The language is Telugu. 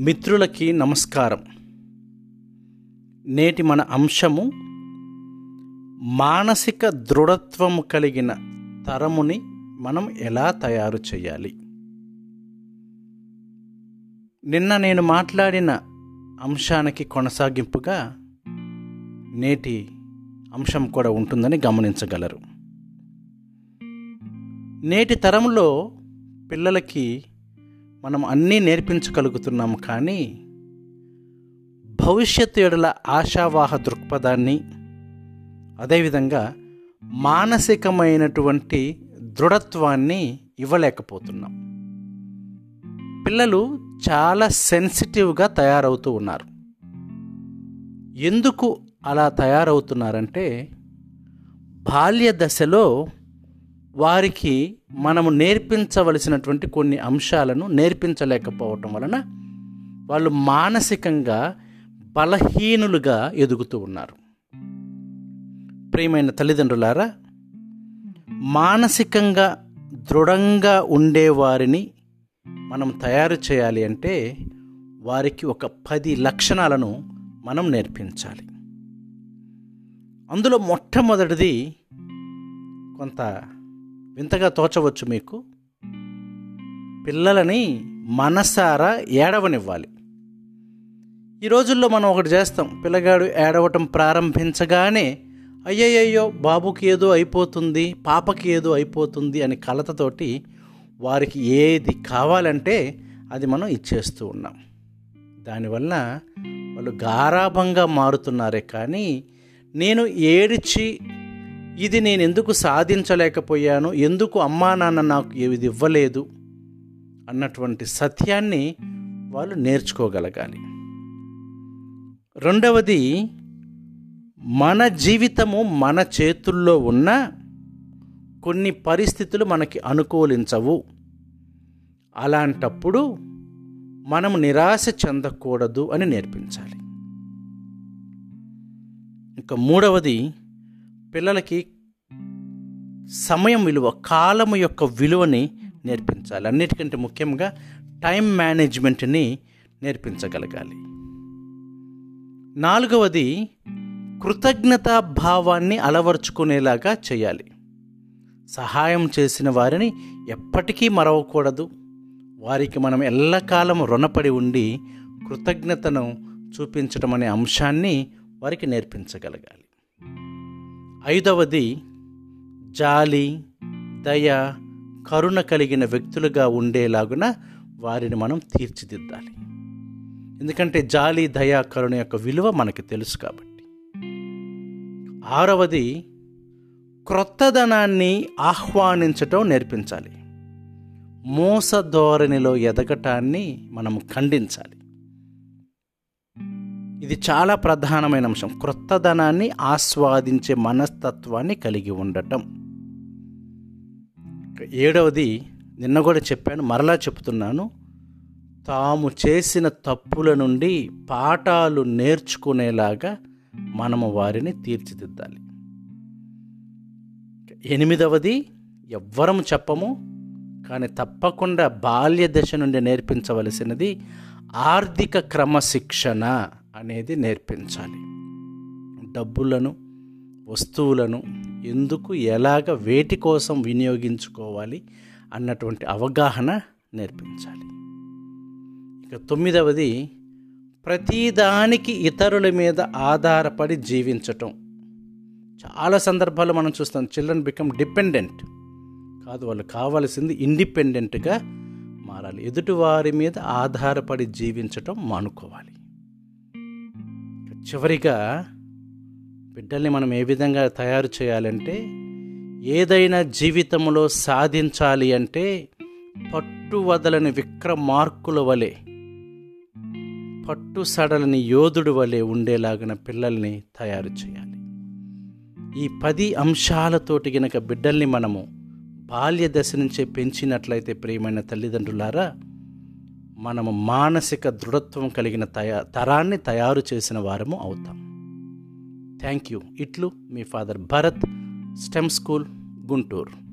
మిత్రులకి నమస్కారం. నేటి మన అంశము మానసిక దృఢత్వము కలిగిన తరముని మనం ఎలా తయారు చేయాలి? నిన్న నేను మాట్లాడిన అంశానికి కొనసాగింపుగా నేటి అంశం కూడా ఉంటుందని గమనించగలరు. నేటి తరంలో పిల్లలకి మనం అన్నీ నేర్పించగలుగుతున్నాం కానీ భవిష్యత్తు ఎడల ఆశావాహ దృక్పథాన్ని అదేవిధంగా మానసికమైనటువంటి దృఢత్వాన్ని ఇవ్వలేకపోతున్నాం. పిల్లలు చాలా సెన్సిటివ్గా తయారవుతూ ఉన్నారు. ఎందుకు అలా తయారవుతున్నారంటే బాల్య దశలో వారికి మనము నేర్పించవలసినటువంటి కొన్ని అంశాలను నేర్పించలేకపోవటం వలన వాళ్ళు మానసికంగా బలహీనులుగా ఎదుగుతూ ఉన్నారు. ప్రియమైన తల్లిదండ్రులారా మానసికంగా దృఢంగా ఉండేవారిని మనం తయారు చేయాలి అంటే వారికి ఒక పది లక్షణాలను మనం నేర్పించాలి. అందులో మొట్టమొదటిది కొంత వింతగా తోచవచ్చు మీకు. పిల్లలని మనసారా ఏడవనివ్వాలి. ఈ రోజుల్లో మనం ఒకటి చేస్తాం. పిల్లగాడు ఏడవటం ప్రారంభించగానే అయ్యయ్యో బాబుకి ఏదో అయిపోతుంది పాపకి ఏదో అయిపోతుంది అని కలతతోటి వారికి ఏది కావాలంటే అది మనం ఇచ్చేస్తూ ఉన్నాం. దానివల్ల వాళ్ళు గారాభంగా మారుతున్నారే కానీ నేను ఏడిచి ఇది నేను ఎందుకు సాధించలేకపోయాను? ఎందుకు అమ్మా నాన్న నాకు ఇది ఇవ్వలేదు? అన్నటువంటి సత్యాన్ని వాళ్ళు నేర్చుకోగలగాలి. రెండవది మన జీవితము మన చేతుల్లో ఉన్న కొన్ని పరిస్థితులు మనకి అనుకూలించవు. అలాంటప్పుడు మనము నిరాశ చెందకూడదు అని నేర్పించాలి. ఇంకా మూడవది పిల్లలకి సమయం విలువ కాలము యొక్క విలువని నేర్పించాలి. అన్నిటికంటే ముఖ్యంగా టైం మేనేజ్మెంట్ని నేర్పించగలగాలి. నాలుగవది కృతజ్ఞతా భావాన్ని అలవర్చుకునేలాగా చేయాలి. సహాయం చేసిన వారిని ఎప్పటికీ మరవకూడదు. వారికి మనం ఎల్లకాలం రుణపడి ఉండి కృతజ్ఞతను చూపించడం అనే అంశాన్ని వారికి నేర్పించగలగాలి. ఐదవది జాలి దయ కరుణ కలిగిన వ్యక్తులుగా ఉండేలాగున వారిని మనం తీర్చిదిద్దాలి. ఎందుకంటే జాలి దయ కరుణ యొక్క విలువ మనకి తెలుసు కాబట్టి. ఆరవది క్రొత్తదనాన్ని ఆహ్వానించటం నేర్పించాలి. మోస ధోరణిలో ఎదగటాన్ని మనం ఖండించాలి. ఇది చాలా ప్రధానమైన అంశం. క్రొత్తదనాన్ని ఆస్వాదించే మనస్తత్వాన్ని కలిగి ఉండటం. ఏడవది నిన్న కూడా చెప్పాను మరలా చెప్తున్నాను. తాము చేసిన తప్పుల నుండి పాఠాలు నేర్చుకునేలాగా మనము వారిని తీర్చిదిద్దాలి. ఎనిమిదవది ఎవ్వరం చెప్పము కానీ తప్పకుండా బాల్య దశ నుండి నేర్పించవలసినది ఆర్థిక క్రమశిక్షణ. అనేది నేర్పించాలి. డబ్బులను వస్తువులను ఎందుకు ఎలాగ వేటి కోసం వినియోగించుకోవాలి అన్నటువంటి అవగాహన నేర్పించాలి. ఇక తొమ్మిదవది ప్రతిదానికి ఇతరుల మీద ఆధారపడి జీవించటం. చాలా సందర్భాల్లో మనం చూస్తాం చిల్డ్రన్ బికమ్ డిపెండెంట్ కాదు వాళ్ళు కావాల్సింది ఇండిపెండెంట్గా మారాలి. ఎదుటివారి మీద ఆధారపడి జీవించటం మానుకోవాలి. చివరిగా బిడ్డల్ని మనం ఏ విధంగా తయారు చేయాలంటే ఏదైనా జీవితంలో సాధించాలి అంటే పట్టు వదలని విక్రమార్కుల వలె పట్టు సడలని యోధుడు వలె ఉండేలాగిన పిల్లల్ని తయారు చేయాలి. ఈ పది అంశాలతోటి గనక బిడ్డల్ని మనము బాల్య దశ నుంచే పెంచినట్లయితే ప్రియమైన తల్లిదండ్రులారా మనము మానసిక దృఢత్వం కలిగిన తయా తరాన్ని తయారు చేసిన వారము అవుతాం. థ్యాంక్ యూ ఇట్లు మీ father Bharat STEM school Guntur.